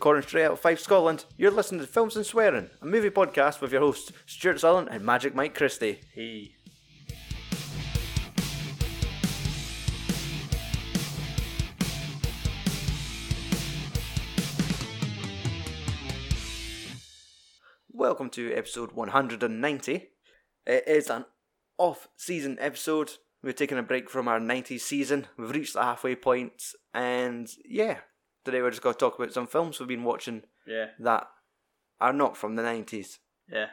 recording straight out of Fife Scotland. You're listening to Films and Swearing, a movie podcast with your hosts Stuart Sutherland and Magic Mike Christie. He. Welcome to episode 190. It is an off season episode. We're taking a break from our 90s season. We've reached the halfway point, and yeah, today we're just going to talk about some films we've been watching Yeah. that are not from the 90s. Yeah.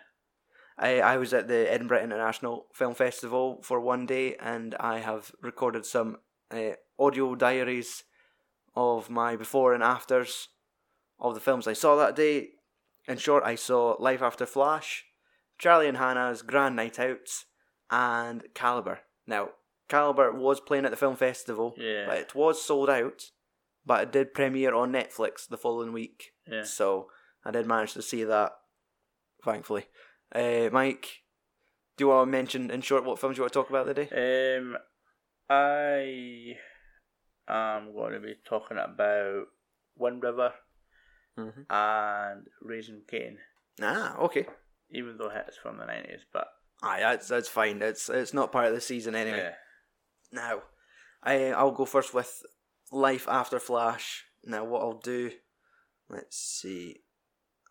I, I was at the Edinburgh International Film Festival for one day and I have recorded some uh, audio diaries of my before and afters of the films I saw that day. In short, I saw Life After Flash, Charlie and Hannah's Grand Night Out, and Calibre. Now, Calibre was playing at the film festival, Yeah. but it was sold out, but it did premiere on Netflix the following week. Yeah. So I did manage to see that, thankfully. Uh, Mike, do you want to mention in short what films you want to talk about today? Um, I am going to be talking about Wind River Mm-hmm. and Raising Cain, Ah, okay. even though it's from the nineties. But Aye, that's that's fine. It's it's not part of the season anyway. yeah, Now, I I'll go first with Life After Flash. Now, what I'll do, let's see.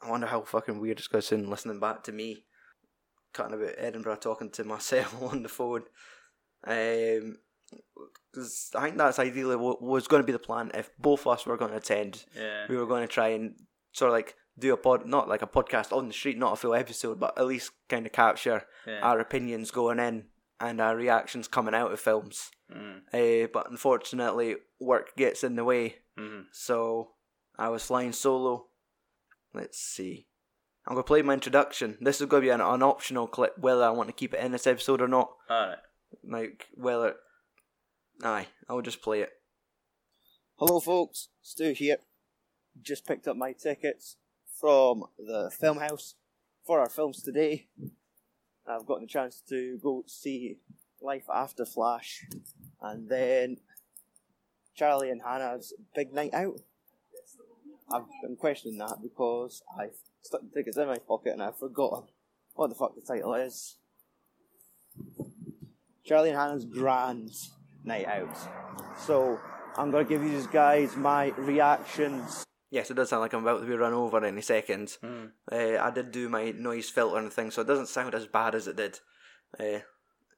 I wonder how fucking weird it's going to sound listening back to me, cutting about Edinburgh, talking to myself on the phone. Um, 'cause I think that's ideally what was going to be the plan if both of us were going to attend. yeah, We were going to try and sort of like do a pod, not like a podcast on the street, not a full episode, but at least kind of capture yeah. our opinions going in and our reactions coming out of films. mm, Uh, but unfortunately, work gets in the way, mm, so I was flying solo. Let's see. I'm going to play my introduction. This is going to be an, an optional clip, whether I want to keep it in this episode or not. all right. Like, whether. Aye, I'll just play it. Hello, folks. Stu here. Just picked up my tickets from the film house for our films today. I've gotten the chance to go see Life After Flash and then Charlie and Hannah's Big Night Out. I've been questioning that because I stuck the tickets in my pocket and I've forgotten what the fuck the title is. Charlie and Hannah's Grand Night Out. So I'm gonna give you guys my reactions. Yes, it does sound like I'm about to be run over any second. Mm, Uh, I did do my noise filter and thing, so it doesn't sound as bad as it did. Uh,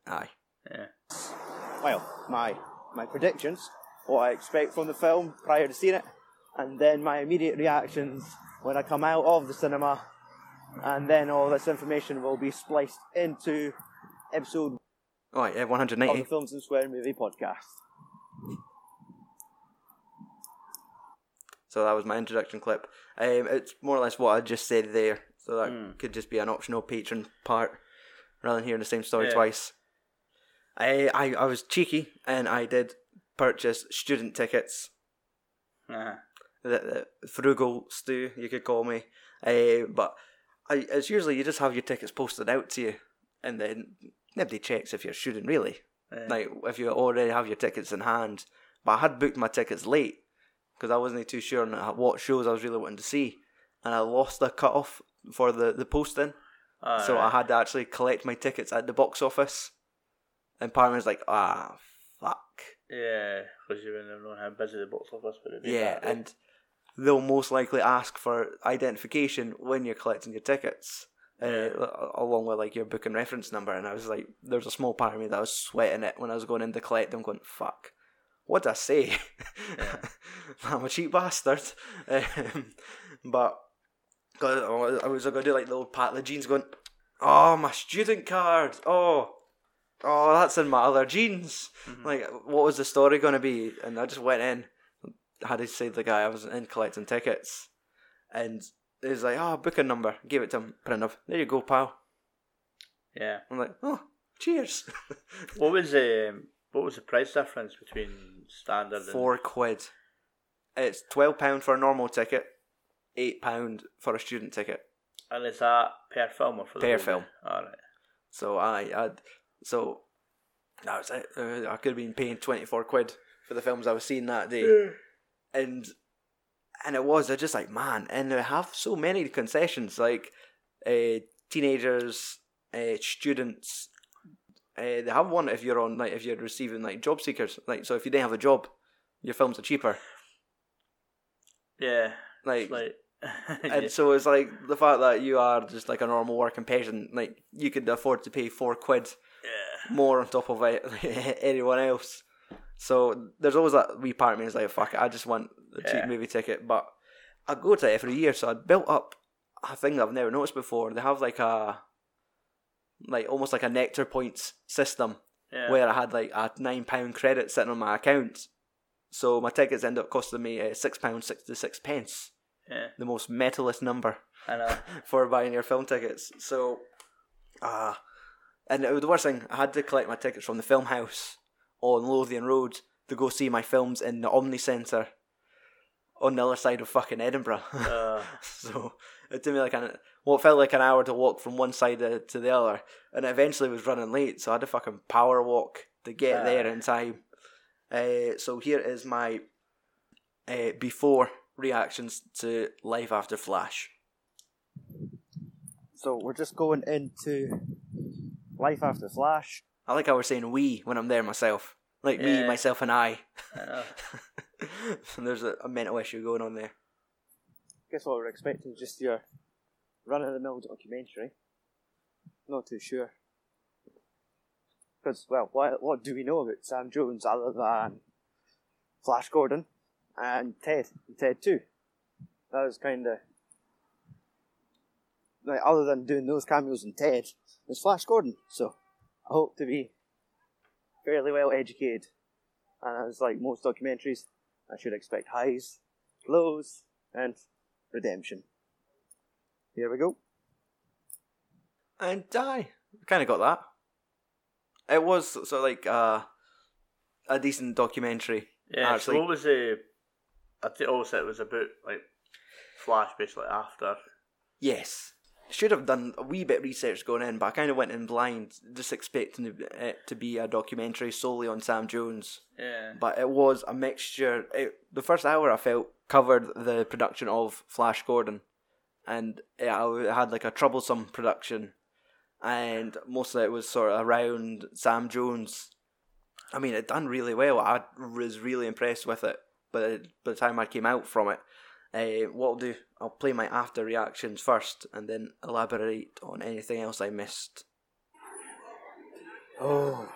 aye. yeah, Well, my my predictions, what I expect from the film prior to seeing it, and then my immediate reactions when I come out of the cinema, and then all this information will be spliced into episode Oh, yeah, of the Films and Swear Movie podcast. So that was my introduction clip. Um, it's more or less what I just said there. So that Mm. could just be an optional patron part rather than hearing the same story Yeah. twice. I, I I was cheeky and I did purchase student tickets. uh-huh. The, the frugal stew, you could call me. Uh, but I, it's usually you just have your tickets posted out to you, and then nobody checks if you're student really. yeah. like if you already have your tickets in hand. But I had booked my tickets late because I wasn't too sure on what shows I was really wanting to see, and I lost the cut off for the the posting, All so I had to actually collect my tickets at the box office. And part of me was like, ah, fuck, yeah, because you wouldn't have known how busy the box office would been. yeah, and they'll most likely ask for identification when you're collecting your tickets. Uh, along with like your booking reference number, and I was like, there's a small part of me that was sweating it when I was going in to collect them, going, "Fuck, what did I say? Yeah. I'm a cheap bastard." Um, but I was going to do like the old pat of the jeans, going, "Oh, my student card! Oh, oh, that's in my other jeans." Mhm. Like, what was the story going to be? And I just went in, had to say to the guy I was in collecting tickets, and he was like, "Oh, booking number." Gave it to him, print of. There you go, pal. yeah. I'm like, "Oh, cheers." What was the um, what was the price difference between standard and Four quid. It's twelve pound for a normal ticket, eight pound for a student ticket. And is that per film or for the Per film. All right. So I, I, so that was it. Uh, I could have been paying twenty four quid for the films I was seeing that day. and and it was. They're just like man, and they have so many concessions like uh, teenagers, uh, students. Uh, they have one if you're on like if you're receiving like job seekers. Like so, if you didn't have a job, your films are cheaper. Yeah. Like, like. and so it's like the fact that you are just like a normal working person Like you could afford to pay four quid yeah. more on top of it, anyone else. So there's always that wee part of me is like, fuck it, I just want a cheap movie ticket. But I go to it every year, so I built up a thing I've never noticed before. They have like a, like almost like a nectar points system Yeah. where I had like a nine pound credit sitting on my account. So my tickets end up costing me uh, six pounds sixty six pence, yeah. the most metalist number I know. for buying your film tickets. So, ah, and it was the worst thing. I had to collect my tickets from the film house on Lothian Road to go see my films in the Omni Centre on the other side of fucking Edinburgh. Uh, so it took me like an what felt like an hour to walk from one side to, the other, and I eventually was running late, so I had to fucking power walk to get Ah. there in time. Uh, so here is my uh, before reactions to Life After Flash. So we're just going into Life After Flash. I like how we're saying we when I'm there myself. Like me, myself, and I. I. There's a, a mental issue going on there. Guess what we're expecting? is Just your run of the mill documentary. Not too sure. Because, well, what, what do we know about Sam Jones other than Flash Gordon and Ted? And Ted 2. That was kind of. Like, other than doing those cameos in Ted, there's Flash Gordon. So, I hope to be fairly well educated. And as like most documentaries, I should expect highs, lows, and redemption. Here we go. And die. kind of got that. It was sort of like uh, a decent documentary. Yeah. Actually- So what was the? I think also it was about like Flash basically after. Yes. Should have done a wee bit of research going in, but I kind of went in blind, just expecting it to be a documentary solely on Sam Jones. Yeah. but it was a mixture. It, the first hour I felt covered the production of Flash Gordon, and it, I had like a troublesome production, and most of it was sort of around Sam Jones. I mean, it done really well. I was really impressed with it, but by the time I came out from it, uh, what I'll do, I'll play my after reactions first, and then elaborate on anything else I missed. Oh,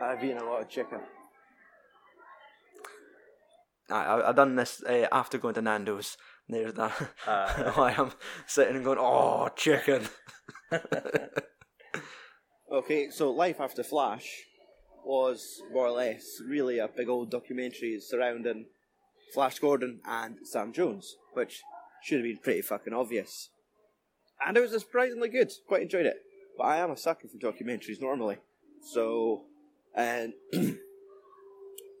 I've eaten a lot of chicken. I I, I done this uh, after going to Nando's. There's that. Uh, I'm sitting and going, oh, chicken. Okay, so Life After Flash was more or less really a big old documentary surrounding Flash Gordon and Sam Jones, which should have been pretty fucking obvious. And it was surprisingly good. Quite enjoyed it. But I am a sucker for documentaries normally. So, and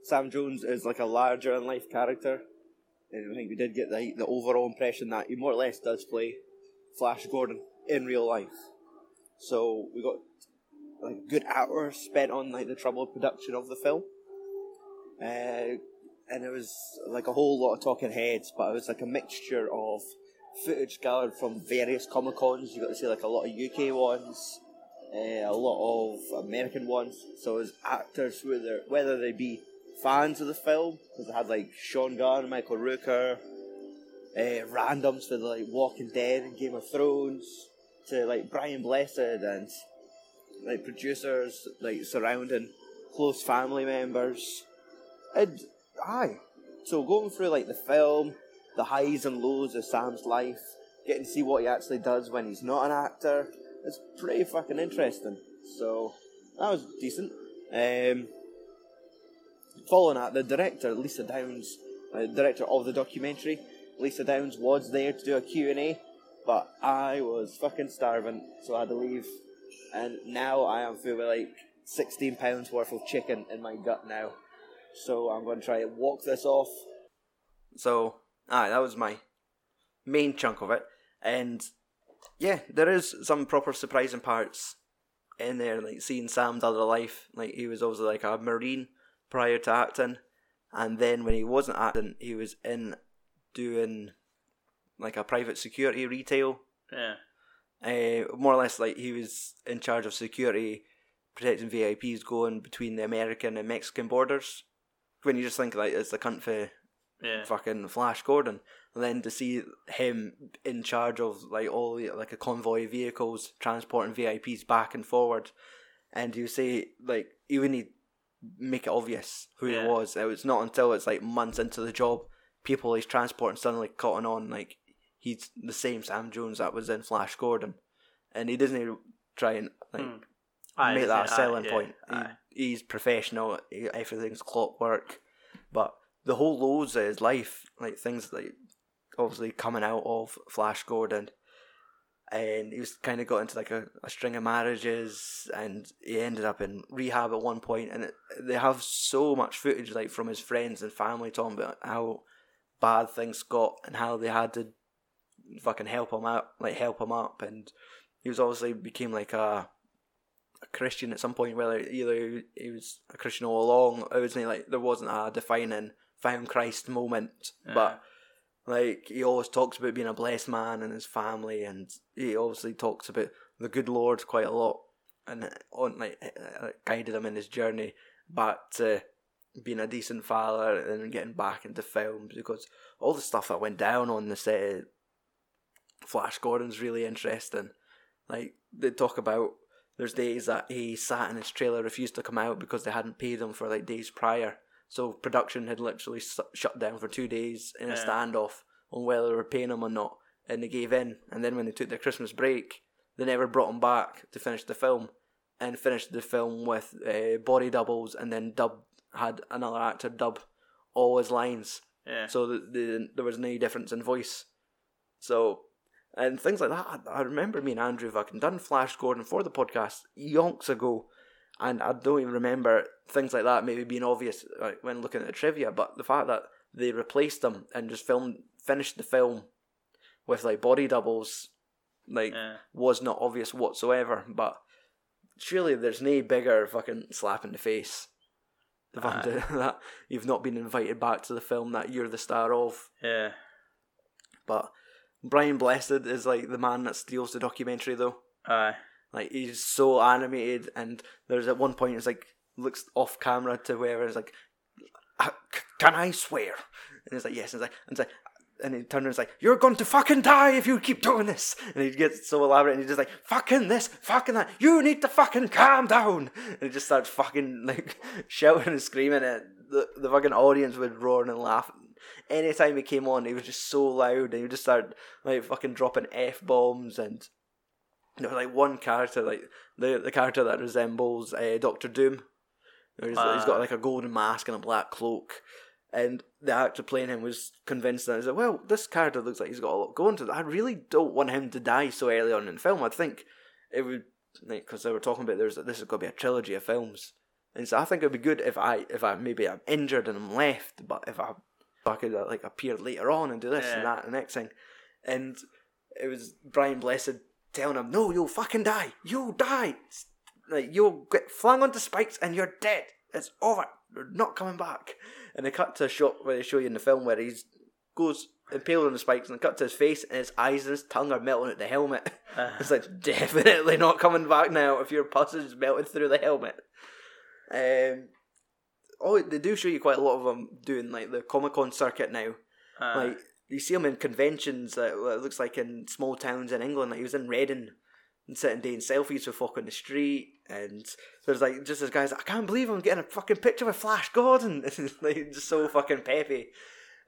Sam Jones is like a larger in life character. And I think we did get the, the overall impression that he more or less does play Flash Gordon in real life. So we got like a good hours spent on like the troubled production of the film. Uh, and it was like a whole lot of talking heads, but it was like a mixture of footage gathered from various Comic Cons. You got to see like a lot of UK ones, uh, a lot of American ones. So it was actors, whether whether they be fans of the film, because they had like Sean Gunn, Michael Rooker, uh, randoms for the like Walking Dead and Game of Thrones, to like Brian Blessed and like producers like surrounding close family members. And aye. So going through like the film, the highs and lows of Sam's life, getting to see what he actually does when he's not an actor, it's pretty fucking interesting. So that was decent. Um, following that, the director Lisa Downs, uh, director of the documentary, Lisa Downs was there to do a Q and A, but I was fucking starving, so I had to leave. And now I am feeling like sixteen pounds worth of chicken in my gut now. So I'm going to try and walk this off. So, aye, that was my main chunk of it. And yeah, there is some proper surprising parts in there, like seeing Sam's other life. Like he was also like a marine prior to acting, and then when he wasn't acting, he was in doing like a private security retail. Yeah. Uh, more or less, like he was in charge of security, protecting VIPs going between the American and Mexican borders. When you just think like it's the cunt for Yeah. fucking Flash Gordon, and then to see him in charge of like all the like a convoy of vehicles transporting VIPs back and forward, and you say like even he make it obvious who Yeah. he was. It was not until it's like months into the job, people he's transporting suddenly caught on like he's the same Sam Jones that was in Flash Gordon, and he doesn't even try and like Hmm. Aye, make that a aye, selling yeah, point. He- he's professional. he- everything's clockwork, but the whole loads of his life, like things like obviously coming out of Flash Gordon, and he was kind of got into like a, a string of marriages, and he ended up in rehab at one point, and it, they have so much footage like from his friends and family talking about how bad things got and how they had to fucking help him out, like help him up, and he was obviously became like a a Christian at some point, whether either he was a Christian all along, it wasn't like there wasn't a defining found Christ moment, but like he always talks about being a blessed man and his family, and he obviously talks about the good Lord quite a lot, and on like uh, guided him in his journey back to being a decent father and getting back into films because all the stuff that went down on the set of Flash Gordon's really interesting. Like they talk about there's days that he sat in his trailer, refused to come out because they hadn't paid him for like days prior. So production had literally shut down for two days in a Yeah. standoff on whether they were paying him or not, and they gave in. And then when they took their Christmas break, they never brought him back to finish the film, and finished the film with uh, body doubles, and then dub had another actor dub all his lines Yeah. so the, the, there was no difference in voice. So, and things like that. I, I remember me and Andrew fucking done Flash Gordon for the podcast yonks ago, and I don't even remember things like that maybe being obvious like, when looking at the trivia. But the fact that they replaced them and just filmed finished the film with like body doubles, like yeah. was not obvious whatsoever. But surely there's no bigger fucking slap in the face. The fact that you've not been invited back to the film that you're the star of. Yeah. But Brian Blessed is like the man that steals the documentary though. Aye. Like he's so animated, and there's at one point it's like looks off camera to where it's like, "Uh, "Can I swear?" And it's like, "Yes." And it's like, and he turns and is like, "You're going to fucking die if you keep doing this." And he gets so elaborate, and he's just like, "Fucking this, fucking that. You need to fucking calm down." And he just starts fucking like shouting and screaming, and the the fucking audience would roar and laugh. Anytime he came on, he was just so loud, and he would just start like fucking dropping f bombs and there was like one character, like the the character that resembles uh, Doctor Doom. He's, he's got Ah. like a golden mask and a black cloak, and the actor playing him was convinced that he's like, well, this character looks like he's got a lot going to. it. I really don't want him to die so early on in the film. I think it would like because they were talking about there's this is going to be a trilogy of films, and so I think it'd be good if I if I maybe I'm injured and I'm left, but if I if I could uh, like appear later on and do this and that and the next thing, and it was Brian Blessed telling him, "No, you'll fucking die. You'll die. Like you'll get flung onto spikes and you're dead. It's over. You're not coming back." And they cut to a shot where they show you in the film where he's goes impaled on the spikes and cut to his face and his eyes and his tongue are melting at the helmet. Uh, It's like definitely not coming back now if your pus is melted through the helmet. Um, oh, they do show you quite a lot of them doing like the Comic Con circuit now. aye. Like you see him in conventions that it looks like in small towns in England. Like he was in Reading and sitting doing selfies with folk on the street, and there's like just this guy's like, I can't believe I'm getting a fucking picture with Flash Gordon. It's like just so fucking peppy.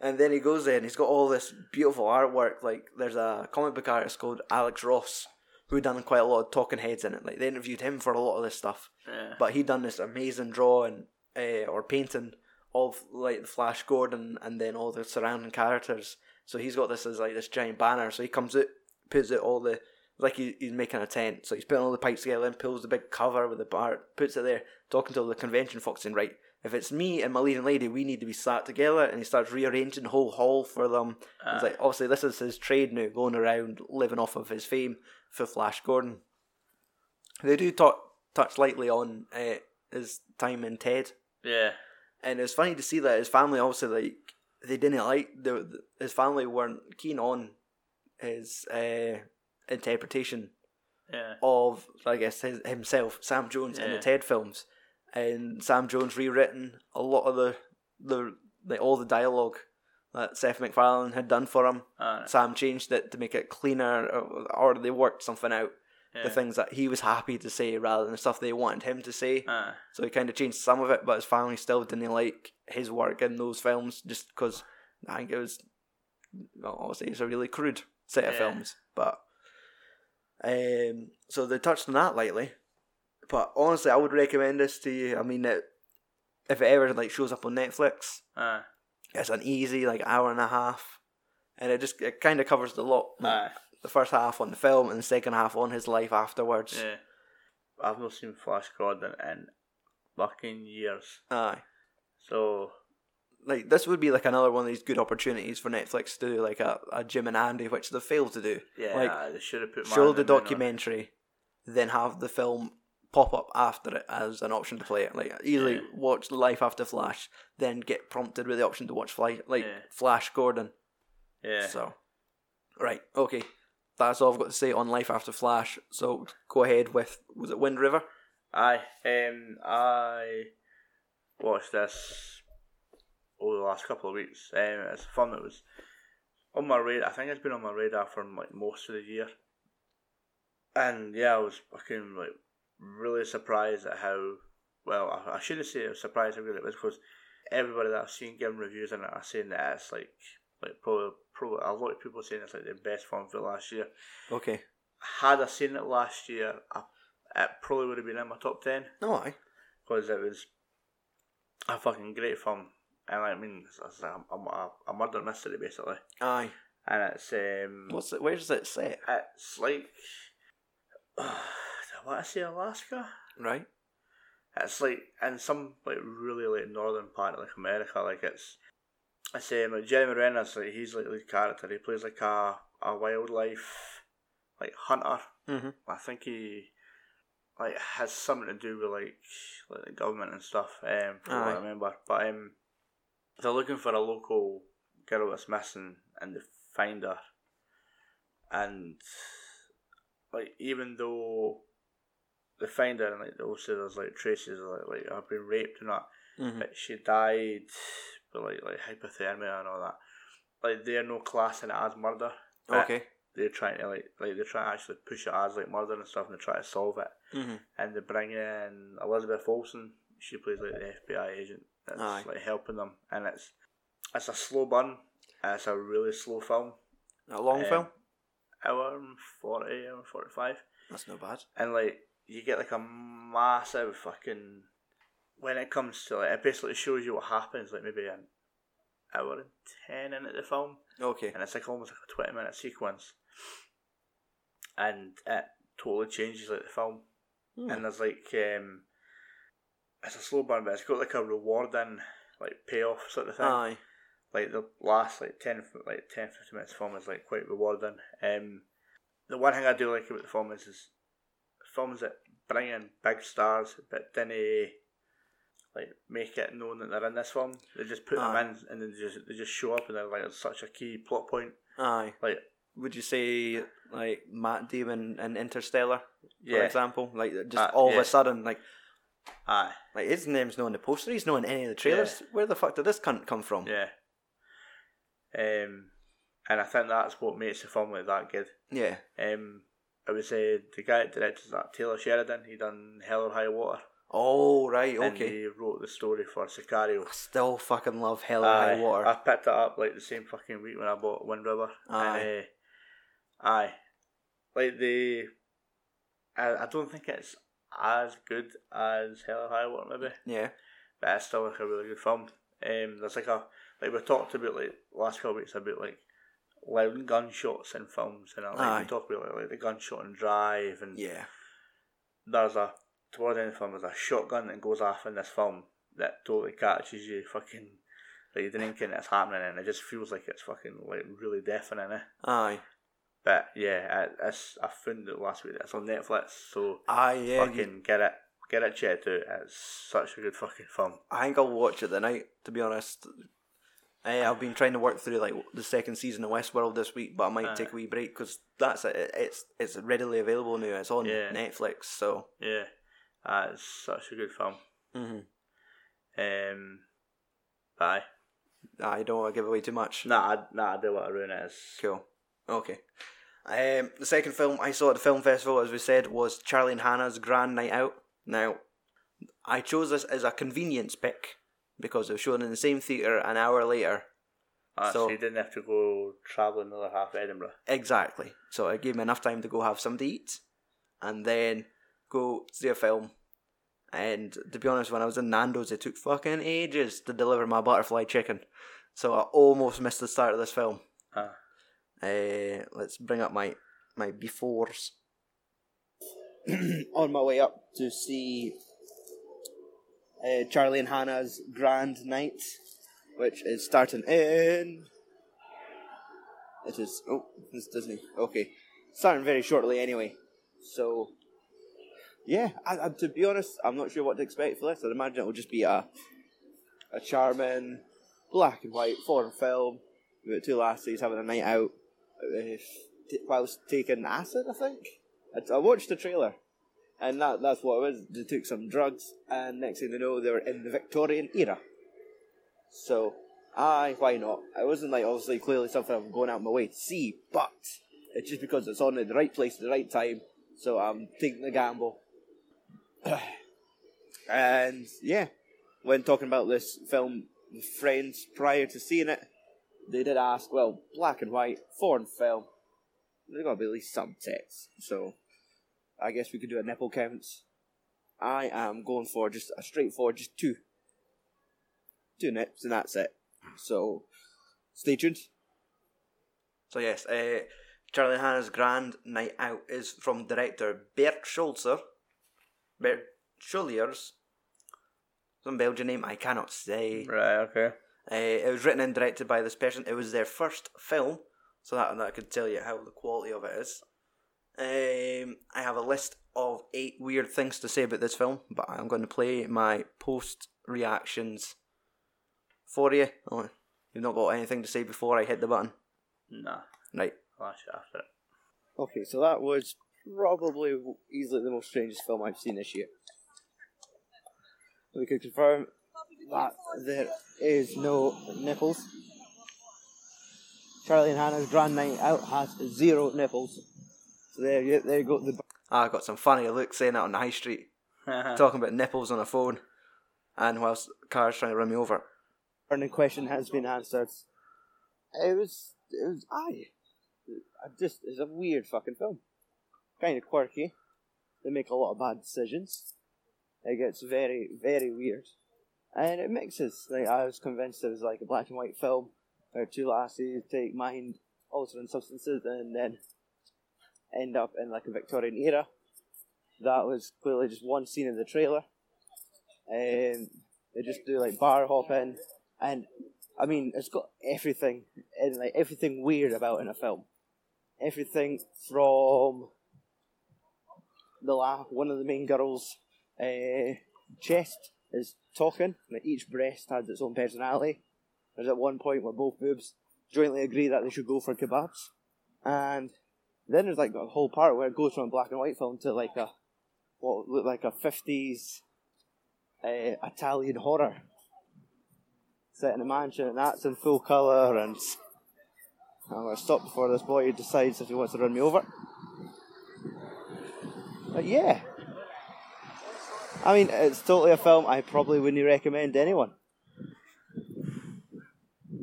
And then he goes there and he's got all this beautiful artwork. Like there's a comic book artist called Alex Ross who done quite a lot of talking heads in it. Like they interviewed him for a lot of this stuff. yeah. But he done this amazing drawing uh, or painting of like the Flash Gordon and then all the surrounding characters. So he's got this as like this giant banner. So he comes out, puts it all the like he, he's making a tent. So he's putting all the pipes together and pulls the big cover with the bar, puts it there, talking to all the convention folks and right. If it's me and my leading lady, we need to be sat together. And he starts rearranging the whole hall for them. He's like, obviously, this is his trade now, going around living off of his fame for Flash Gordon. They do talk, touch lightly on uh, his time in Ted, yeah. and it's funny to see that his family obviously like they didn't like the, his family weren't keen on his uh, interpretation Yeah. of I guess his, himself, Sam Jones, in the Ted films, and Sam Jones rewritten a lot of the the like all the dialogue that Seth MacFarlane had done for him. Sam changed it to make it cleaner, or, or they worked something out. Yeah. The things that he was happy to say rather than the stuff they wanted him to say. Aye. So he kind of changed some of it, but his family still didn't like his work in those films just because I think it was, well, obviously, it's a really crude set of Yeah. films. But, um, so they touched on that lightly. But honestly, I would recommend this to you. I mean, it, if it ever like shows up on Netflix, Aye. it's an easy like hour and a half, and it just it kind of covers the lot. Aye. The first half on the film and the second half on his life afterwards. Yeah. I've not seen Flash Gordon in fucking years. Aye. So like this would be like another one of these good opportunities for Netflix to do like a, a Jim and Andy, which they failed to do. yeah, Like, they should have put Show the in Moon on. documentary, then have the film pop up after it as an option to play it. Like easily Yeah. watch Life After Flash, then get prompted with the option to watch Fly like Yeah. Flash Gordon. Yeah. So right, okay. That's all I've got to say on Life After Flash. So go ahead with was it Wind River? Aye. Um, I watched this over the last couple of weeks. Um, it's fun. It was on my radar. I think it's been on my radar for like most of the year. And yeah, I was fucking like really surprised at how well. I, I shouldn't say surprised how good it was because everybody that I've seen giving reviews on it are saying that it's like like probably probably a lot of people saying it's like the best film for last year. Okay. Had I seen it last year, I, it probably would have been in my top ten No, I. because it was a fucking great film. And I mean, it's, it's a, a, a murder mystery basically, Aye. and it's um, What's it where's it set? it's like, do I want to say Alaska? Right? It's like in some like really like northern part of like America. Like it's, it's um, Jeremy Renner's like he's like the character. He plays like a a wildlife like hunter. Mm-hmm. I think he like has something to do with like like the government and stuff. Um, from what I remember, but um, they're looking for a local girl that's missing, and they find her. And like, even though they find her, and like they also there's like traces of like like her being raped and that, Mm-hmm. but she died, but like like hypothermia and all that. Like they're no classing it as murder. Okay. they're trying to like like they're trying to actually push it as like murder and stuff and they try to solve it Mm-hmm. and they bring in Elizabeth Olsen she plays like the FBI agent that's Aye. like helping them and it's it's a slow burn it's a really slow film A long Um, film? hour and 40 hour and 45 That's no bad. and like you get like a massive fucking when it comes to like it basically shows you what happens like maybe an hour and 10 into the film Okay. and it's like almost like a twenty minute sequence, and it totally changes like the film. Hmm. And there's like um, it's a slow burn, but it's got like a rewarding like payoff sort of thing. Aye. Like the last like 10, like 10, 15 minutes of film is like quite rewarding. Um, the one thing I do like about the film is, is films that bring in big stars but didn't like make it known that they're in this film. They just put Aye. them in and then they just they just show up and they're like it's such a key plot point. Aye. Like Would you say like Matt Damon in Interstellar, for yeah, example? Like just Uh, all of a sudden, like aye, like his name's not in the poster. He's not in any of the trailers. Where the fuck did this cunt come from? yeah. Um, and I think that's what makes the film like that good. Yeah. Um, I would say the guy that directed that Taylor Sheridan. He done Hell or High Water. Oh right. And Okay. he wrote the story for Sicario. I still fucking love Hell or High Water. I picked it up like the same fucking week when I bought Wind River. Aye. And, uh, aye. Like the, I, I don't think it's as good as Hell or High Water maybe, yeah. but it's still like a really good film. Um, there's like a like we talked about like last couple of weeks about like loud gunshots in films and I like Aye. we talked about like, like the gunshot and Drive and Yeah. there's a towards the end of the film there's a shotgun that goes off in this film that totally catches you fucking like you didn't think it's happening and it just feels like it's fucking like really deafening eh? Aye. but yeah it, it's I found it last week it's on Netflix so Aye. Yeah. you- fucking get it get it checked out it's such a good fucking film I think I'll watch it tonight. To be honest, Uh, I've been trying to work through like the second season of Westworld this week, but I might Aye. take a wee break because that's it. It's it's readily available now. It's on Yeah. Netflix, so Yeah, uh, it's such a good film. hmm Um, bye. I don't want to give away too much. Nah, I, nah, I do want to ruin it. It's, Cool. Okay. Um, the second film I saw at the film festival, as we said, was Charlie and Hannah's Grand Night Out. Now, I chose this as a convenience pick because it was shown in the same theatre an hour later. uh, So- so you didn't have to go travelling another half Edinburgh. Exactly. So it gave me enough time to go have something to eat and then go see a film. And to be honest, when I was in Nando's, it took fucking ages to deliver my butterfly chicken. So I almost missed the start of this film. Ah. Uh, let's bring up my my befores. on my way up to see uh, Charlie and Hannah's Grand Night, which is starting in. It is. Oh, it's Disney. Okay. Starting very shortly anyway. So, yeah, I, I, to be honest, I'm not sure what to expect for this. I'd imagine it will just be a, a charming, black and white foreign film with two lassies having a night out whilst taking acid, I think. I, I watched the trailer, and that that's what it was. They took some drugs, and next thing they know, they were in the Victorian era. So, aye, why not? It wasn't like obviously clearly something I'm going out of my way to see, but it's just because it's on at the right place at the right time. So I'm taking the gamble. and yeah, when talking about this film friends prior to seeing it, they did ask, well, black and white, foreign film. There's got to be at least some tits. So I guess we could do a nipple counts. I am going for just a straightforward, just two. Two nips, and that's it. So stay tuned. So yes, uh, Charlie and Hannah's Grand Night Out is from director Bert Schulzer. Bert Scholiers. Some Belgian name I cannot say. Right, okay. Uh, it was written and directed by this person. It was their first film, so that that could tell you how the quality of it is. Um, I have a list of eight weird things to say about this film, but I'm going to play my post reactions for you. Oh, you've not got anything to say before I hit the button, Nah, right? I'll after it. Okay, so that was probably easily the most strangest film I've seen this year. We could confirm that there is no nipples. Charlie and Hannah's Grand Night Out has zero nipples. So there you, there you go. The ah, I got some funny looks saying that on the high street, talking about nipples on a phone, and whilst cars trying to run me over. burning question has been answered. It was, it was, aye. I just, it's a weird fucking film. Kind of quirky. They make a lot of bad decisions. It gets very, very weird. And it mixes. Like, I was convinced it was like a black and white film where two lassies take mind altering substances and then end up in like a Victorian era. That was clearly just one scene in the trailer. And they just do like bar hopping and I mean it's got everything and like everything weird about in a film. Everything from the la- one of the main girls' uh, chest is talking, like each breast has its own personality. There's at one point where both boobs jointly agree that they should go for kebabs, and then there's like a whole part where it goes from a black and white film to like a what looked like a fifties uh, Italian horror set in a mansion, and that's in full colour. And I'm gonna stop before this boy decides if he wants to run me over. But yeah, I mean, it's totally a film I probably wouldn't recommend anyone.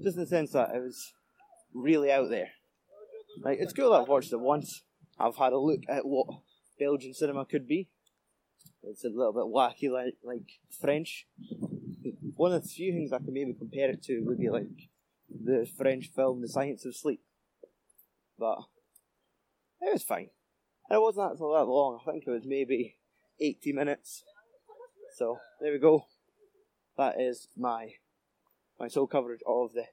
Just in the sense that it was really out there. Like, it's cool that I've watched it once. I've had a look at what Belgian cinema could be. It's a little bit wacky, like like French. One of the few things I can maybe compare it to would be like the French film The Science of Sleep. But it was fine. And it wasn't actually that long. I think it was maybe 80 minutes. So there we go. That is my my sole coverage of the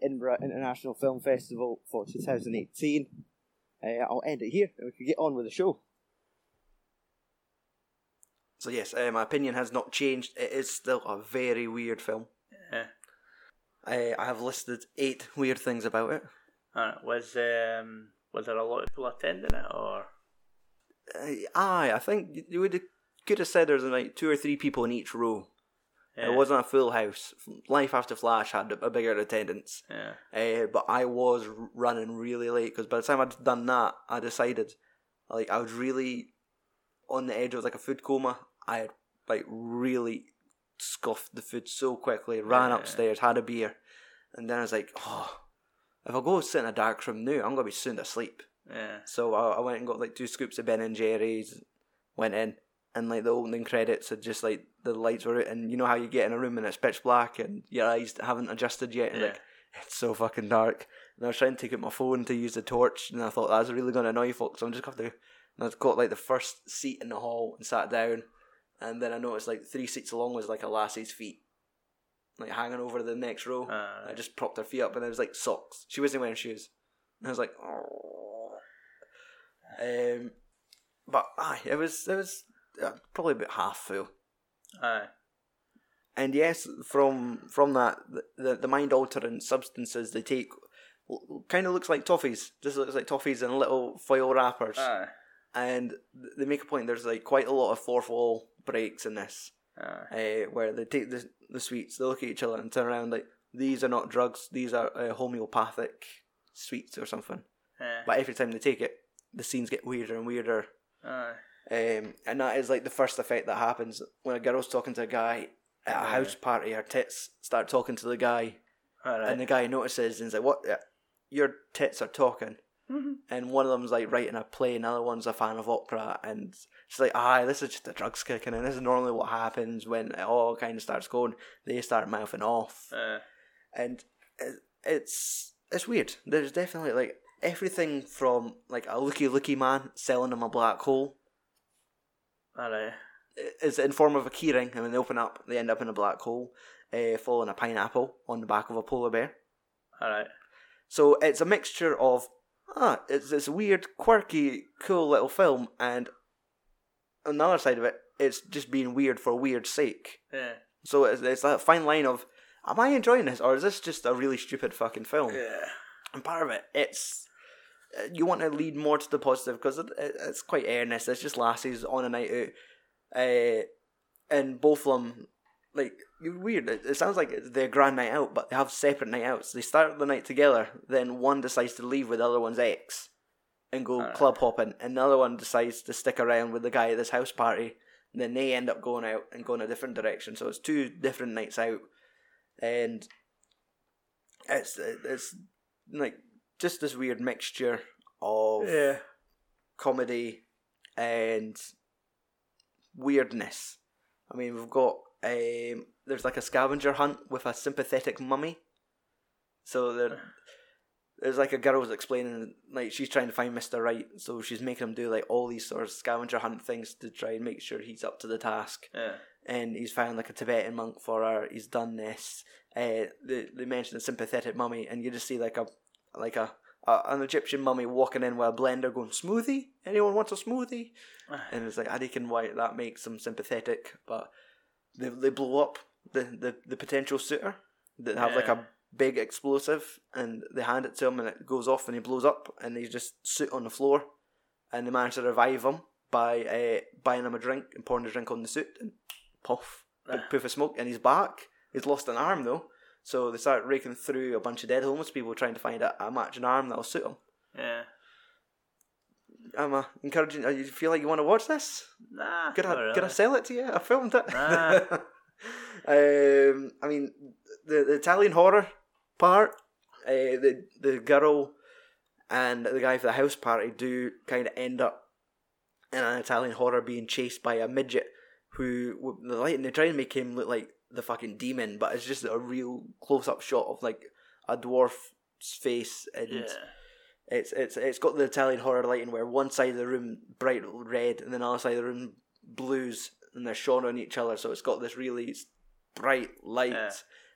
Edinburgh International Film Festival for 2018. Uh, I'll end it here and we can get on with the show. So yes, uh, my opinion has not changed. It is still a very weird film. Yeah. I, I have listed eight weird things about it. Uh, was um was there a lot of people attending it or? Uh, aye, I think you would could have said there's like two or three people in each row. Yeah. It wasn't a full house. Life After Flash had a bigger attendance. Yeah. Uh, but I was running really late because by the time I'd done that, I decided like I was really on the edge of like a food coma. I had like really scoffed the food so quickly, ran Yeah. upstairs, had a beer, and then I was like, oh, if I go sit in a dark room now, I'm gonna be soon asleep. Yeah. So I, I went and got like two scoops of Ben and Jerry's, went in, and like the opening credits had just like the lights were out, and you know how you get in a room and it's pitch black and your eyes haven't adjusted yet, and Yeah. like it's so fucking dark. And I was trying to take out my phone to use the torch, and I thought that's really going to annoy folks. So I'm just going to. And I got like the first seat in the hall and sat down, and then I noticed like three seats along was like a lassie's feet, like hanging over the next row. Uh, I just propped her feet up, and it was like socks. She wasn't wearing shoes. And I was like, oh. Um, but aye, it was it was uh, probably about half full. aye. And yes, from from that, the the, mind altering substances they take kind of looks like toffees. Just looks like toffees in little foil wrappers. Aye. And they make a point. There's like quite a lot of fourth wall breaks in this, Aye. uh, where they take the the sweets, they look at each other and turn around like these are not drugs. These are uh, homeopathic sweets or something. Yeah. But every time they take it, the scenes get weirder and weirder. Aye. Um, and that is like the first effect that happens when a girl's talking to a guy at a house party. Her tits start talking to the guy, Alright. and the guy notices and is like, "What? Your tits are talking." Mhm. And one of them's like writing a play, and another one's a fan of opera, and she's like, "Aye, this is just the drugs kicking in. This is normally what happens when it all kind of starts going. They start mouthing off, Uh, and it's it's weird. There's definitely like everything from like a looky looky man selling him a black hole alright. is in form of a keyring, and when they open up, they end up in a black hole, uh, following a pineapple on the back of a polar bear. Alright. So it's a mixture of ah, it's this weird, quirky, cool little film, and on the other side of it, it's just being weird for weird's sake. Yeah. So it's, it's that fine line of, am I enjoying this, or is this just a really stupid fucking film? Yeah. And part of it, it's you want to lead more to the positive because it, it, it's quite earnest. It's just lassies on a night out, uh, and both of them like you're weird. It, it sounds like it's their grand night out, but they have separate night outs. They start the night together, then one decides to leave with the other one's ex and go Alright. club hopping, and the other one decides to stick around with the guy at this house party. And then they end up going out and going a different direction. So it's two different nights out, and it's it's like just this weird mixture of Yeah. comedy and weirdness. I mean, we've got um, there's like a scavenger hunt with a sympathetic mummy. So there, there's like a girl girl's explaining like she's trying to find Mister Right, so she's making him do like all these sort of scavenger hunt things to try and make sure he's up to the task Yeah. and he's found like a Tibetan monk for her. He's done this. Uh, they they mention a sympathetic mummy, and you just see like a like a, a an Egyptian mummy walking in with a blender, going smoothie. Anyone wants a smoothie? And it's like I reckon why that makes them sympathetic, but they they blow up the the, the potential suitor. They have like a big explosive, and they hand it to him, and it goes off, and he blows up, and he's just sit on the floor, and they manage to revive him by uh, buying him a drink and pouring the drink on the suit, and puff, big puff of smoke, and he's back. He's lost an arm though, so they start raking through a bunch of dead homeless people trying to find a, a matching arm that'll suit them. Yeah. I'm uh, encouraging. Uh, you feel like you want to watch this? Nah. Could I, really. could I sell it to you? I filmed it. Nah. um, I mean, the, the Italian horror part, uh, the the girl and the guy for the house party do kind of end up in an Italian horror being chased by a midget who the light and they try and make him look like the fucking demon, but it's just a real close up shot of like a dwarf's face and Yeah. it's it's it's got the Italian horror lighting where one side of the room bright red and then the other side of the room blues and they're shone on each other, so it's got this really bright light. Yeah.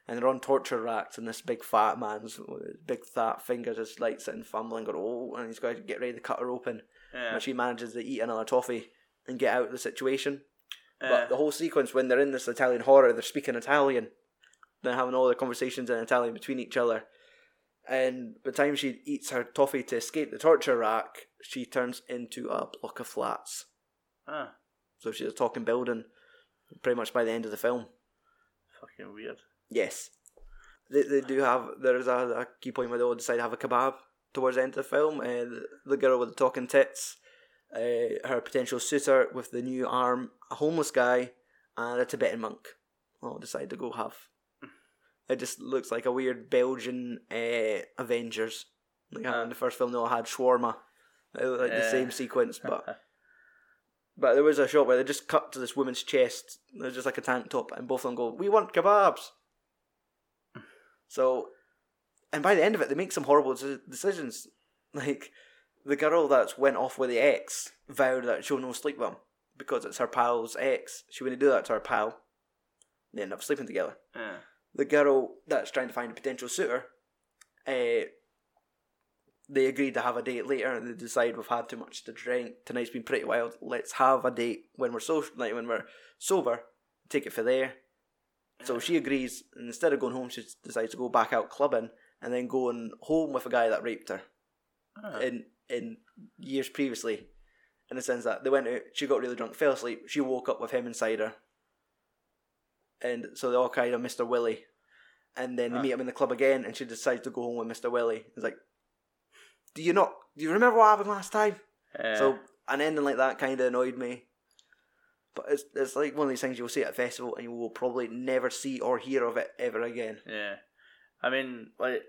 And they're on torture racks, and this big fat man's big fat fingers just like sitting fumbling, going oh, and he's got to get ready to cut her open. Yeah. But she manages to eat another toffee and get out of the situation. But the whole sequence when they're in this Italian horror, they're speaking Italian, they're having all the conversations in Italian between each other. And by the time she eats her toffee to escape the torture rack, she turns into a block of flats. Ah, So she's a talking building pretty much by the end of the film. fucking weird. Yes. They, they do have, there is a, a key point where they all decide to have a kebab towards the end of the film. And the girl with the talking tits, uh, her potential suitor with the new arm, a homeless guy, and a Tibetan monk all decide to go have. It just looks like a weird Belgian uh, Avengers. Like how in the first film they all had shawarma. They look like the same sequence, but but there was a shot where they just cut to this woman's chest. There's just like a tank top, and both of them go, "We want kebabs." So, and by the end of it, they make some horrible deci- decisions. Like the girl that went off with the ex vowed that she'll no sleep with him because it's her pal's ex. She wouldn't do that to her pal. They end up sleeping together. The girl that's trying to find a potential suitor, uh, they agreed to have a date later, and they decide we've had too much to drink. Tonight's been pretty wild. Let's have a date when we're so like when we're sober. Take it for there. So she agrees, and instead of going home, she decides to go back out clubbing, and then going home with a guy that raped her Ah. in in years previously. In the sense that they went out, she got really drunk, fell asleep. She woke up with him inside her, and so they all cried on Mister Willie. And then they Ah. meet him in the club again, and she decides to go home with Mister Willie. It's like, do you not? Do you remember what happened last time? Yeah. So an ending like that kind of annoyed me. But it's it's like one of these things you'll see at a festival, and you will probably never see or hear of it ever again. Yeah, I mean, like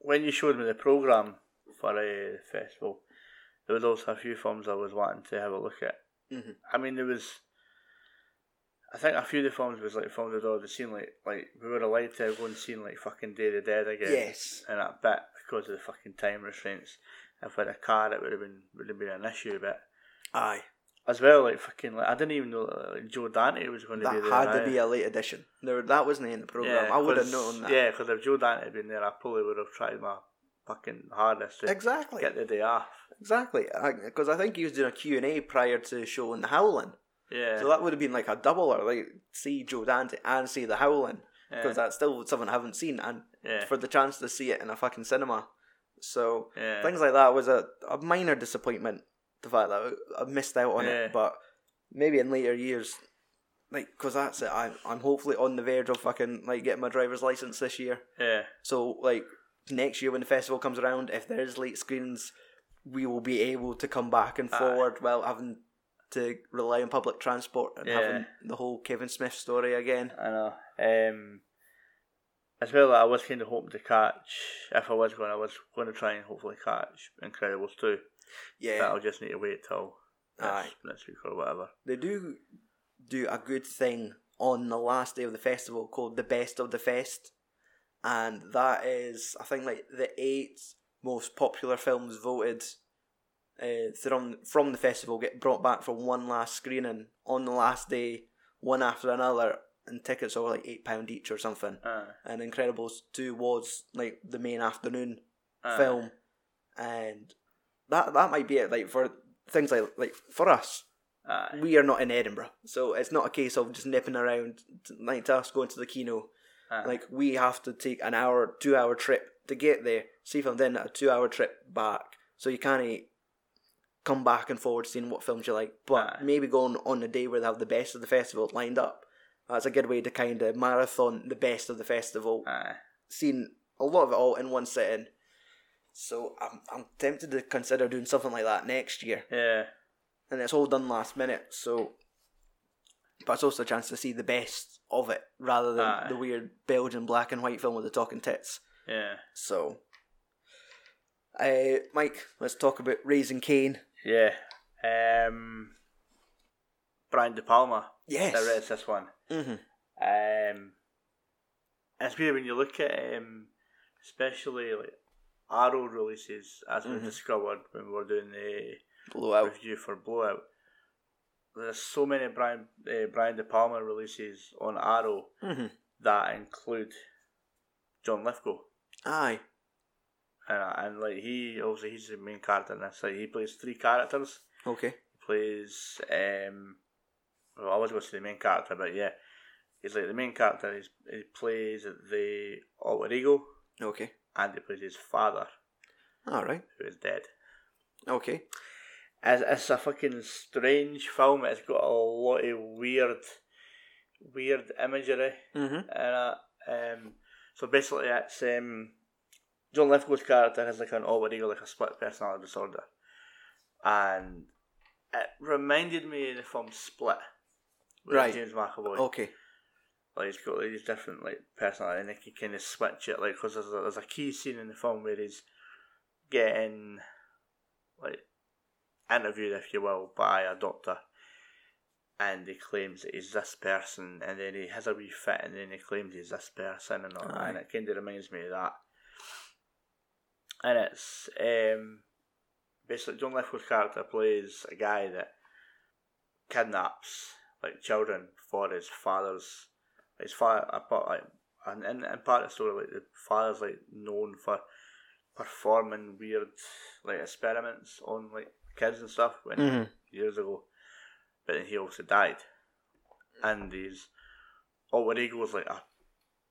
when you showed me the program for a festival, there was also a few films I was wanting to have a look at. Mhm. I mean, there was, I think a few of the films was like films I'd already seen. Like, like we were allowed to go and see like fucking Day of the Dead again. Yes. and that bit because of the fucking time restraints. If we had a car, it would have been would have been an issue, but Aye. as well, like fucking, like I didn't even know that, like, Joe Dante was going to be That there. had to be a late edition. There, that wasn't in the program. I would have known that. Yeah, because if Joe Dante had been there, I probably would have tried my fucking hardest to Exactly. get the day off. Exactly. Because I, think he was doing a Q&A prior to showing The Howling. Yeah, So that would have been like a double or like see Joe Dante and see The Howling. Because yeah, that's still something I haven't seen. And yeah, for the chance to see it in a fucking cinema. So yeah. things like that was a, a minor disappointment. The fact that I missed out on it. But maybe in later years, like, because that's it. I, I'm hopefully on the verge of fucking like getting my driver's license this year. yeah, So like next year when the festival comes around, if there is late screenings, we will be able to come back and forward while having to rely on public transport and Yeah. having the whole Kevin Smith story again. I know. Um, as well, I was kind of hoping to catch. If I was going, I was going to try and hopefully catch Incredibles. But Yeah, I'll just need to wait till next, next week or whatever. they do do a good thing on the last day of the festival called the Best of the Fest, and that is I think like the eight most popular films voted uh, from from the festival get brought back for one last screening on the last day, one after another, and tickets are like eight pound each or something. Aye. And Incredibles two was like the main afternoon Aye. film, and that that might be it. Like for things like like for us, we are not in Edinburgh, so it's not a case of just nipping around like to us going to the kino. Aye. Like we have to take an hour, two hour trip to get there, see film, then a two hour trip back. So you can't come back and forward seeing what films you like. But Aye. maybe going on the day where they have the best of the festival lined up. That's a good way to kind of marathon the best of the festival, Aye. seeing a lot of it all in one sitting. So I'm I'm tempted to consider doing something like that next year Yeah. and it's all done last minute. So, but it's also a chance to see the best of it rather than Aye. the weird Belgian black and white film with the talking tits. Yeah. So, uh, Mike, let's talk about Raising Cain. Yeah. Um, Brian De Palma Yes. directs this one. hmm Um, it's weird when you look at, um, especially like Arrow releases, as we Mhm. discovered when we were doing the Blowout. review for Blowout. There's so many Brian uh, Brian De Palma releases on Arrow hmm that include John Lithgow. Aye. And, and like he obviously he's the main character in this. Like he plays three characters. Okay. He plays um well I was going to say the main character, but yeah. he's like the main character. He's, he plays the alter ego, Okay. and he plays his father, All right. who is dead. Okay. It's, it's a fucking strange film. It's got a lot of weird, weird imagery Mm-hmm. in it. Um, so basically, it's um, John Lithgow's character has like an alter ego, like a split personality disorder, and it reminded me of the film Split, with Right. James McAvoy. Okay. Like he's got like, these different like personality, and he can kind of switch it. Like because there's a, there's a key scene in the film where he's getting like interviewed, if you will, by a doctor, and he claims that he's this person, and then he has a wee fit, and then he claims he's this person, and all, Aye. and it kind of reminds me of that. And it's um, basically John Lithgow's character plays a guy that kidnaps like children for his father's his father part like and in, in part of the story like the father's like known for performing weird like experiments on like kids and stuff when Mm-hmm. years ago. But then he also died. And he's alter ego was like a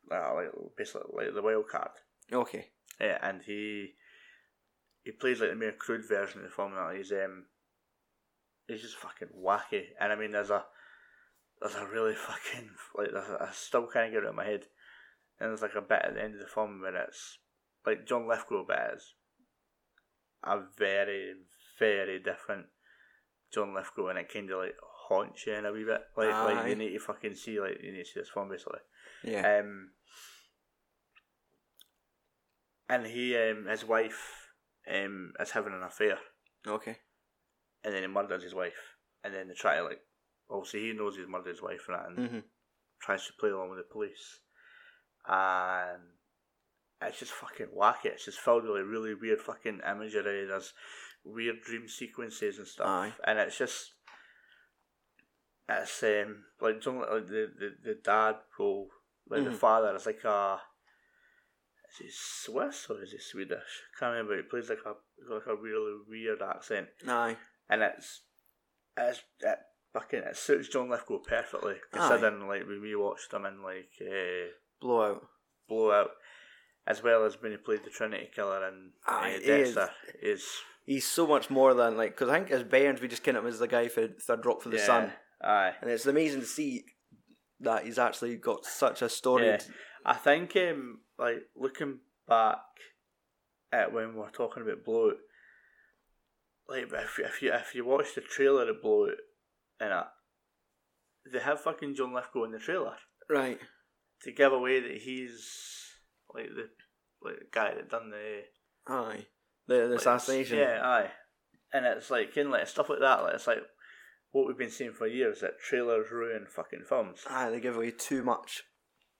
uh, like basically like the wild card. Okay. Yeah, and he he plays like the more crude version of the formula. He's um he's just fucking wacky. And I mean there's a there's a really fucking like I still can't get it out of my head. And there's like a bit at the end of the film where it's like John Lithgow bit is a very, very different John Lithgow and it kinda like haunts you in a wee bit. Like like you need to fucking see like you need to see this film basically. Yeah. Um, and he, um, his wife, um, is having an affair, okay. and then he murders his wife, and then they try to like, obviously he knows he's murdered his wife and that, and Mm-hmm. tries to play along with the police, and it's just fucking wacky. It's just filled with like really weird fucking imagery. There's weird dream sequences and stuff, Aye. and it's just. It's um like John like the, the, the dad role like the Mhm. father is like a is he Swiss or is he Swedish? Can't remember. He plays like a like a really weird accent, Aye. and it's it's it fucking it suits John Lithgow perfectly. Considering like when we watched him in like uh, Blowout. Blowout, as well as when he played the Trinity Killer in Aye, uh, is. Dexter, is He's so much more than like because I think as Bairns we just kind of him as the guy for Third Rock for the yeah, Sun, Aye, and it's amazing to see that he's actually got such a storied. I think um like looking back at when we we're talking about Blowout, like if if you if you watch the trailer of Blowout in it, they have fucking John Lithgow in the trailer Right. to give away that he's like the like the guy that done the Aye. The, the assassination. Yeah, aye. And it's like kind of like stuff like that. Like it's like what we've been seeing for years that trailers ruin fucking films. Aye, they give away too much.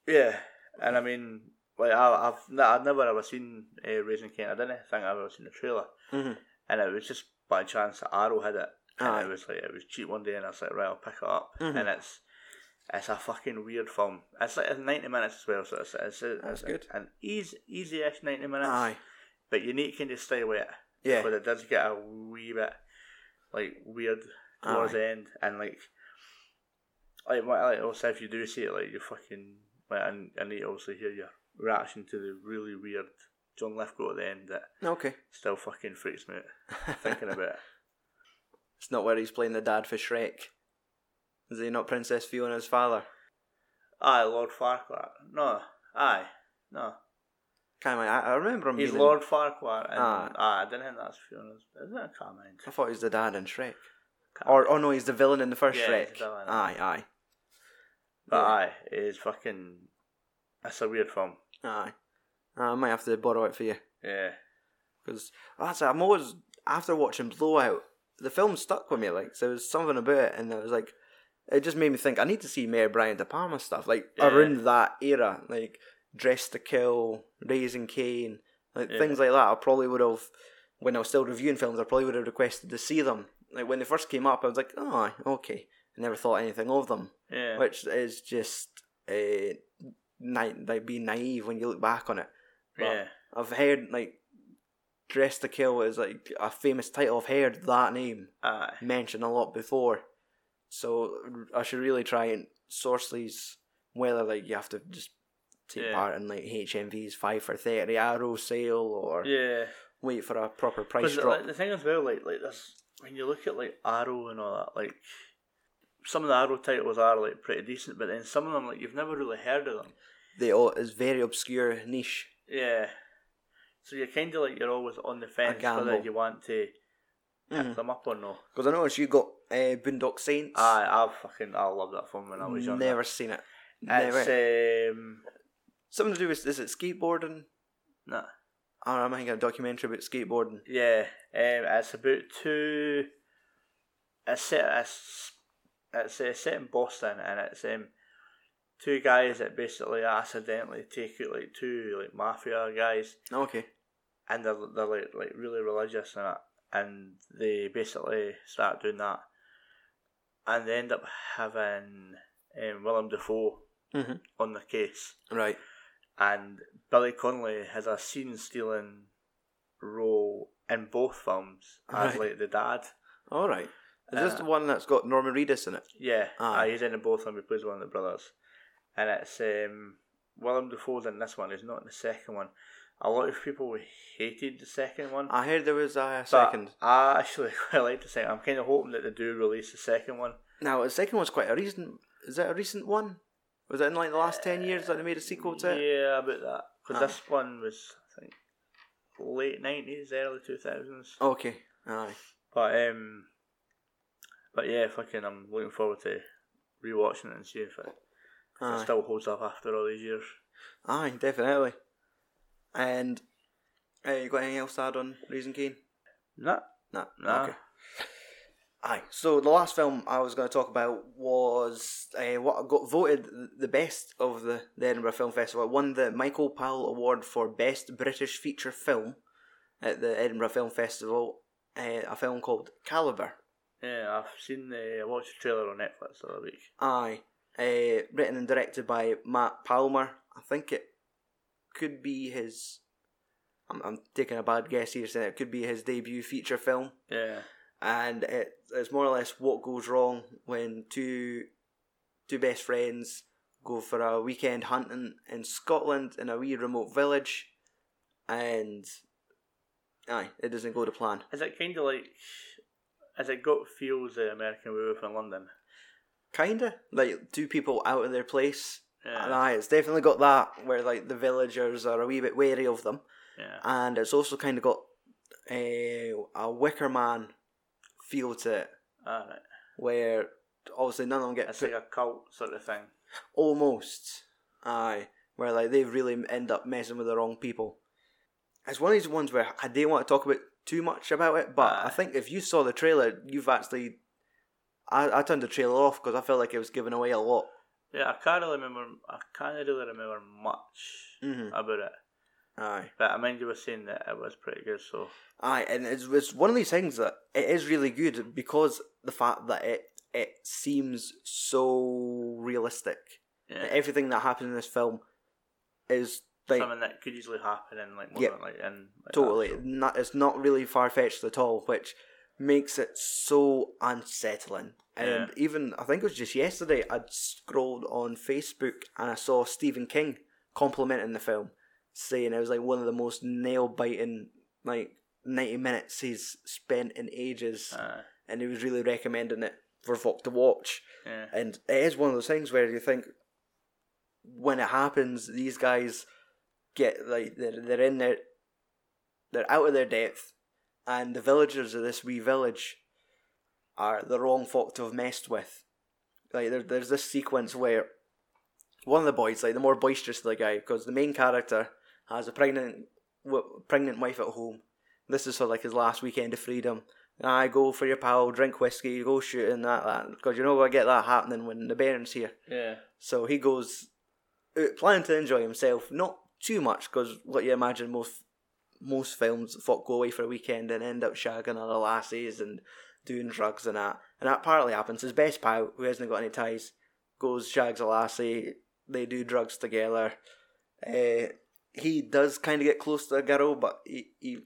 Yeah, and I mean, like I, I've n- I've never ever seen uh, Raising Cain. I didn't think I've ever seen the trailer, Mm-hmm. and it was just by chance that Arrow had it, and Aye. it was like it was cheap one day, and I was like, right, I'll pick it up, Mhm. and it's it's a fucking weird film. It's like ninety minutes as well, so it's it's, it's, That's it's good. an easy easy-ish ninety minutes. Aye. But you need to kind of stay it. Yeah. but it does get a wee bit like weird towards Aye. the end, and like like what like also if you do see it, like you fucking like I, I need to also hear your reaction to the really weird John Lithgow at the end that Okay. still fucking freaks me out thinking about it. It's not where he's playing the dad for Shrek. Is he not Princess Fiona's father? Aye, Lord Farquaad. No, aye, no. Can't mind. I, I remember him He's being. Lord Farquaad, and Ah. ah, I didn't think that's Fiona's. Is it? I can't mind. I thought he was the dad in Shrek. Can't Or oh no, he's the villain in the first Yeah, Shrek. he's the villain. Aye, aye, But yeah. aye, it's fucking. It's a weird film. aye. I might have to borrow it for you Yeah. because that's. I'm always after watching Blowout. The film stuck with me. Like there was something about it, and it was like it just made me think I need to see Mayor Brian De Palma stuff. Like Yeah. around that era, like Dress to Kill, Raising Cain, like Yeah. things like that. I probably would have when I was still reviewing films. I probably would have requested to see them. Like when they first came up, I was like, oh, okay. I never thought anything of them. Yeah. which is just uh, na- like being naive when you look back on it. But yeah. I've heard like Dress to Kill is like a famous title. I've heard that name Aye. mentioned a lot before, so I should really try and source these whether like you have to just take Yeah. part in like HMV's five for thirty arrow sale or Yeah. wait for a proper price drop. like, the thing as well, like like this, when you look at like Arrow and all that, like some of the Arrow titles are like pretty decent, but then some of them like you've never really heard of them. they all is very obscure niche. Yeah. So you're kind of like you're always on the fence whether you want to pick Mhm. them up or no. Because I noticed you got uh, Boondock Saints. I I fucking I love that film when I was young. Never seen it. Never. It's um Something to do with is it skateboarding? nah. Or am I thinking a documentary about skateboarding? Yeah, um, it's about two. It's set. It's, it's uh, set in Boston, and it's um, two guys that basically accidentally take out like two like mafia guys, Okay. and they're they're like like really religious and that, and they basically start doing that, and they end up having um, Willem Dafoe Mhm. on the case Right. And Billy Connolly has a scene stealing role in both films as Right. like the dad. All right. Is this Uh, the one that's got Norman Reedus in it? Yeah, Aye. uh, he's in both of them. He plays one of the brothers, and it's um, Willem Dafoe's in this one. He's not in the second one. A lot of people hated the second one. I heard there was a second. I actually quite like the second. I'm kind of hoping that they do release the second one. Now the second one's quite a recent. Is it a recent one? Was it in like the last ten years that they made a sequel to it? Yeah, about that. Because this one was, I think, late nineties, early two thousands. Okay. Aye. But um, but yeah, fucking, I'm looking forward to rewatching it and seeing if it, if it Aye. still holds up after all these years. Aye, definitely. And uh, you got anything else to add on Raising Cain? Nah, No. Nah. Okay. Aye. So the last film I was going to talk about was uh, what got voted the best of the, the Edinburgh Film Festival. It won the Michael Powell Award for Best British Feature Film at the Edinburgh Film Festival. Uh, a film called Calibre. yeah, I've seen the I watched the trailer on Netflix the other week. Aye. Uh, written and directed by Matt Palmer. I think it could be his. I'm, I'm taking a bad guess here saying it could be his debut feature film. Yeah, and it, it's more or less what goes wrong when two two best friends go for a weekend hunting in Scotland in a wee remote village, and aye, it doesn't go to plan. is it kind of like, has it got feels the American Werewolf in London? Kinda. Like two people out of their place, and Yeah, aye, it's definitely got that where like the villagers are a wee bit wary of them, yeah, and it's also kind of got a a Wicker Man feel to it, alright. where obviously none of them get It's put like a cult sort of thing. Almost. Aye. Where like they really end up messing with the wrong people. It's one of these ones where I didn't want to talk about too much about it, but I think if you saw the trailer, you've actually. I, I turned the trailer off because I felt like it was giving away a lot. Yeah, I can't really remember. I can't really remember much Mhm. about it. Aye. But I mind you were saying that it was pretty good. So Aye, and it's, it's one of these things that it is really good because the fact that it it seems so realistic. yeah, Everything that happens in this film is like something that could easily happen in like Yeah. like in like, Totally, not, it's not really far fetched at all, which makes it so unsettling. And Yeah. even I think it was just yesterday I'd scrolled on Facebook and I saw Stephen King complimenting the film, saying it was like one of the most nail biting like ninety minutes he's spent in ages, Uh, and he was really recommending it for folk to watch. yeah, And it is one of those things where you think when it happens, these guys get like they're they're in their they're out of their depth, and the villagers of this wee village are the wrong folk to have messed with. Like there, there's this sequence where one of the boys, like the more boisterous of the guy, because the main character has a pregnant w- pregnant wife at home. This is sort of like his last weekend of freedom. I go for your pal, drink whiskey, go shooting that that because you know I get that happening when the Baron's here. yeah, So he goes out planning to enjoy himself, not too much because what you imagine most most films folk go away for a weekend and end up shagging other lassies and doing drugs and that. And that partly happens. His best pal, who hasn't got any ties, goes shags a lassie. They do drugs together. Uh, he does kind of get close to a girl, but he, he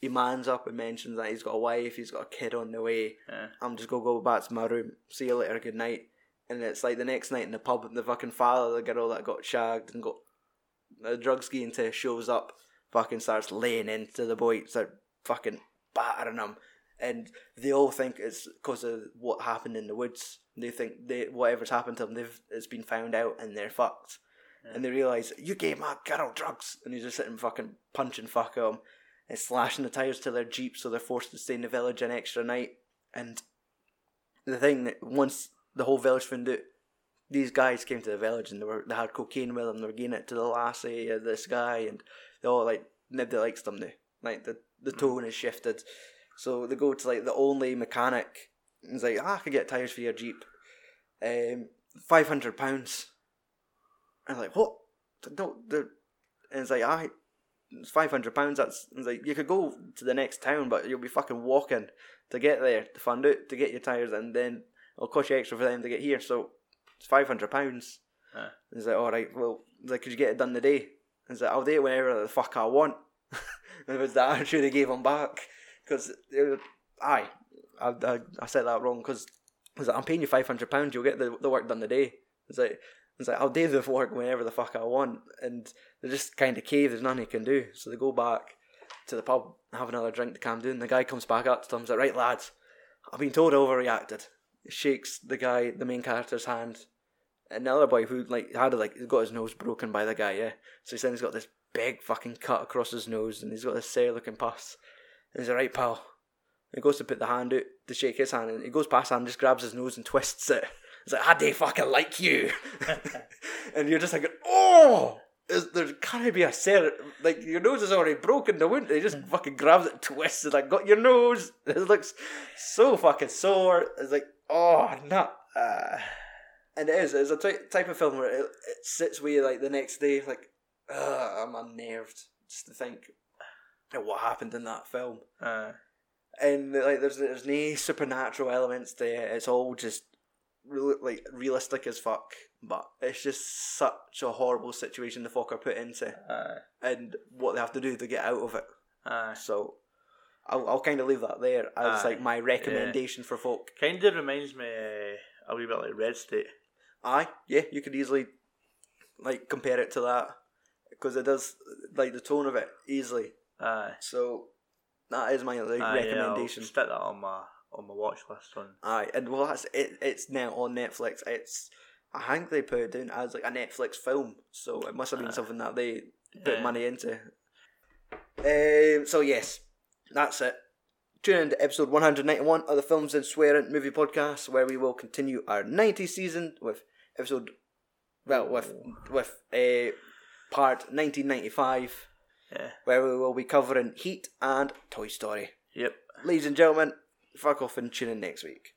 he mans up and mentions that he's got a wife, he's got a kid on the way. yeah. I'm just gonna go back to my room. See you later. Good night. and it's like the next night in the pub, the fucking father of the girl that got shagged and got the drugs to shows up, fucking starts laying into the boy, start fucking battering him, and they all think it's because of what happened in the woods. They think they whatever's happened to them, they've it's been found out and they're fucked. And they realise you gave my girl drugs, and he's just sitting fucking punching fuck at him and slashing the tires to their jeep, so they're forced to stay in the village an extra night. And the thing that once the whole village found out, these guys came to the village and they were they had cocaine with them. They were giving it to the lassie, uh, this guy, and they all like nobody likes them now. Like the the tone has shifted, so they go to like the only mechanic. And he's like, ah, I could get tires for your jeep, um, five hundred pounds. And like, what? No, they're, and it's like, ah, it's five hundred pounds. That's it's like you could go to the next town, but you'll be fucking walking to get there to find out to get your tires, and then it'll cost you extra for them to get here. So it's five hundred pounds. Aye. He's like, all right, well, like, could you get it done today? He's like, I'll do it whenever the fuck I want. and it was the attitude he gave him back because aye, I, I I said that wrong because like, I'm paying you five hundred pounds. You'll get the the work done today. It's like. It's like I'll do the work whenever the fuck I want, and they're just kind of cave. There's nothing you can do, so they go back to the pub, have another drink to calm down. The guy comes back up to them, he's like, "Right, lads, I've been told I overreacted." Shakes the guy, the main character's hand. Another boy who like had like got his nose broken by the guy, yeah. So he's saying he's got this big fucking cut across his nose, and he's got this sore looking pus. And he's like, "Right, pal." He goes to put the hand out to shake his hand, and he goes past and just grabs his nose and twists it. He's like, "I do fucking like you," and you're just like, "Oh." Is, there can't be a ser like your nose is already broken. The wound, he just fucking grabs it, and twists it, like got your nose. It looks so fucking sore. It's like, oh, not. Uh, and it is. It's a ty- type of film where it, it sits with you like the next day, like, ugh, I'm unnerved just to think of what happened in that film. Uh, And like, there's there's no supernatural elements to it. It's all just real, like realistic as fuck. But it's just such a horrible situation the fuck are put into, uh, and what they have to do to get out of it. uh, So. I'll, I'll kind of leave that there as Aye, like my recommendation for folk. kind of reminds me uh, a wee bit like Red State. Aye, yeah, you could easily like compare it to that because it does like the tone of it easily. Aye. So that is my like, Aye, yeah, I'll recommendation. stick that on my on my watch list. On Aye, and well, that's it. It's now on Netflix. It's I think they put it down as like a Netflix film, so it must have been Aye. something that they put Yeah. money into. Um, so yes, that's it. Tune in to episode 191 of the Films and Swearing Movie Podcast, where we will continue our 90 season with episode, well, with with a part 1995, yeah. where we will be covering Heat and Toy Story. Yep. Ladies and gentlemen, fuck off and tune in next week.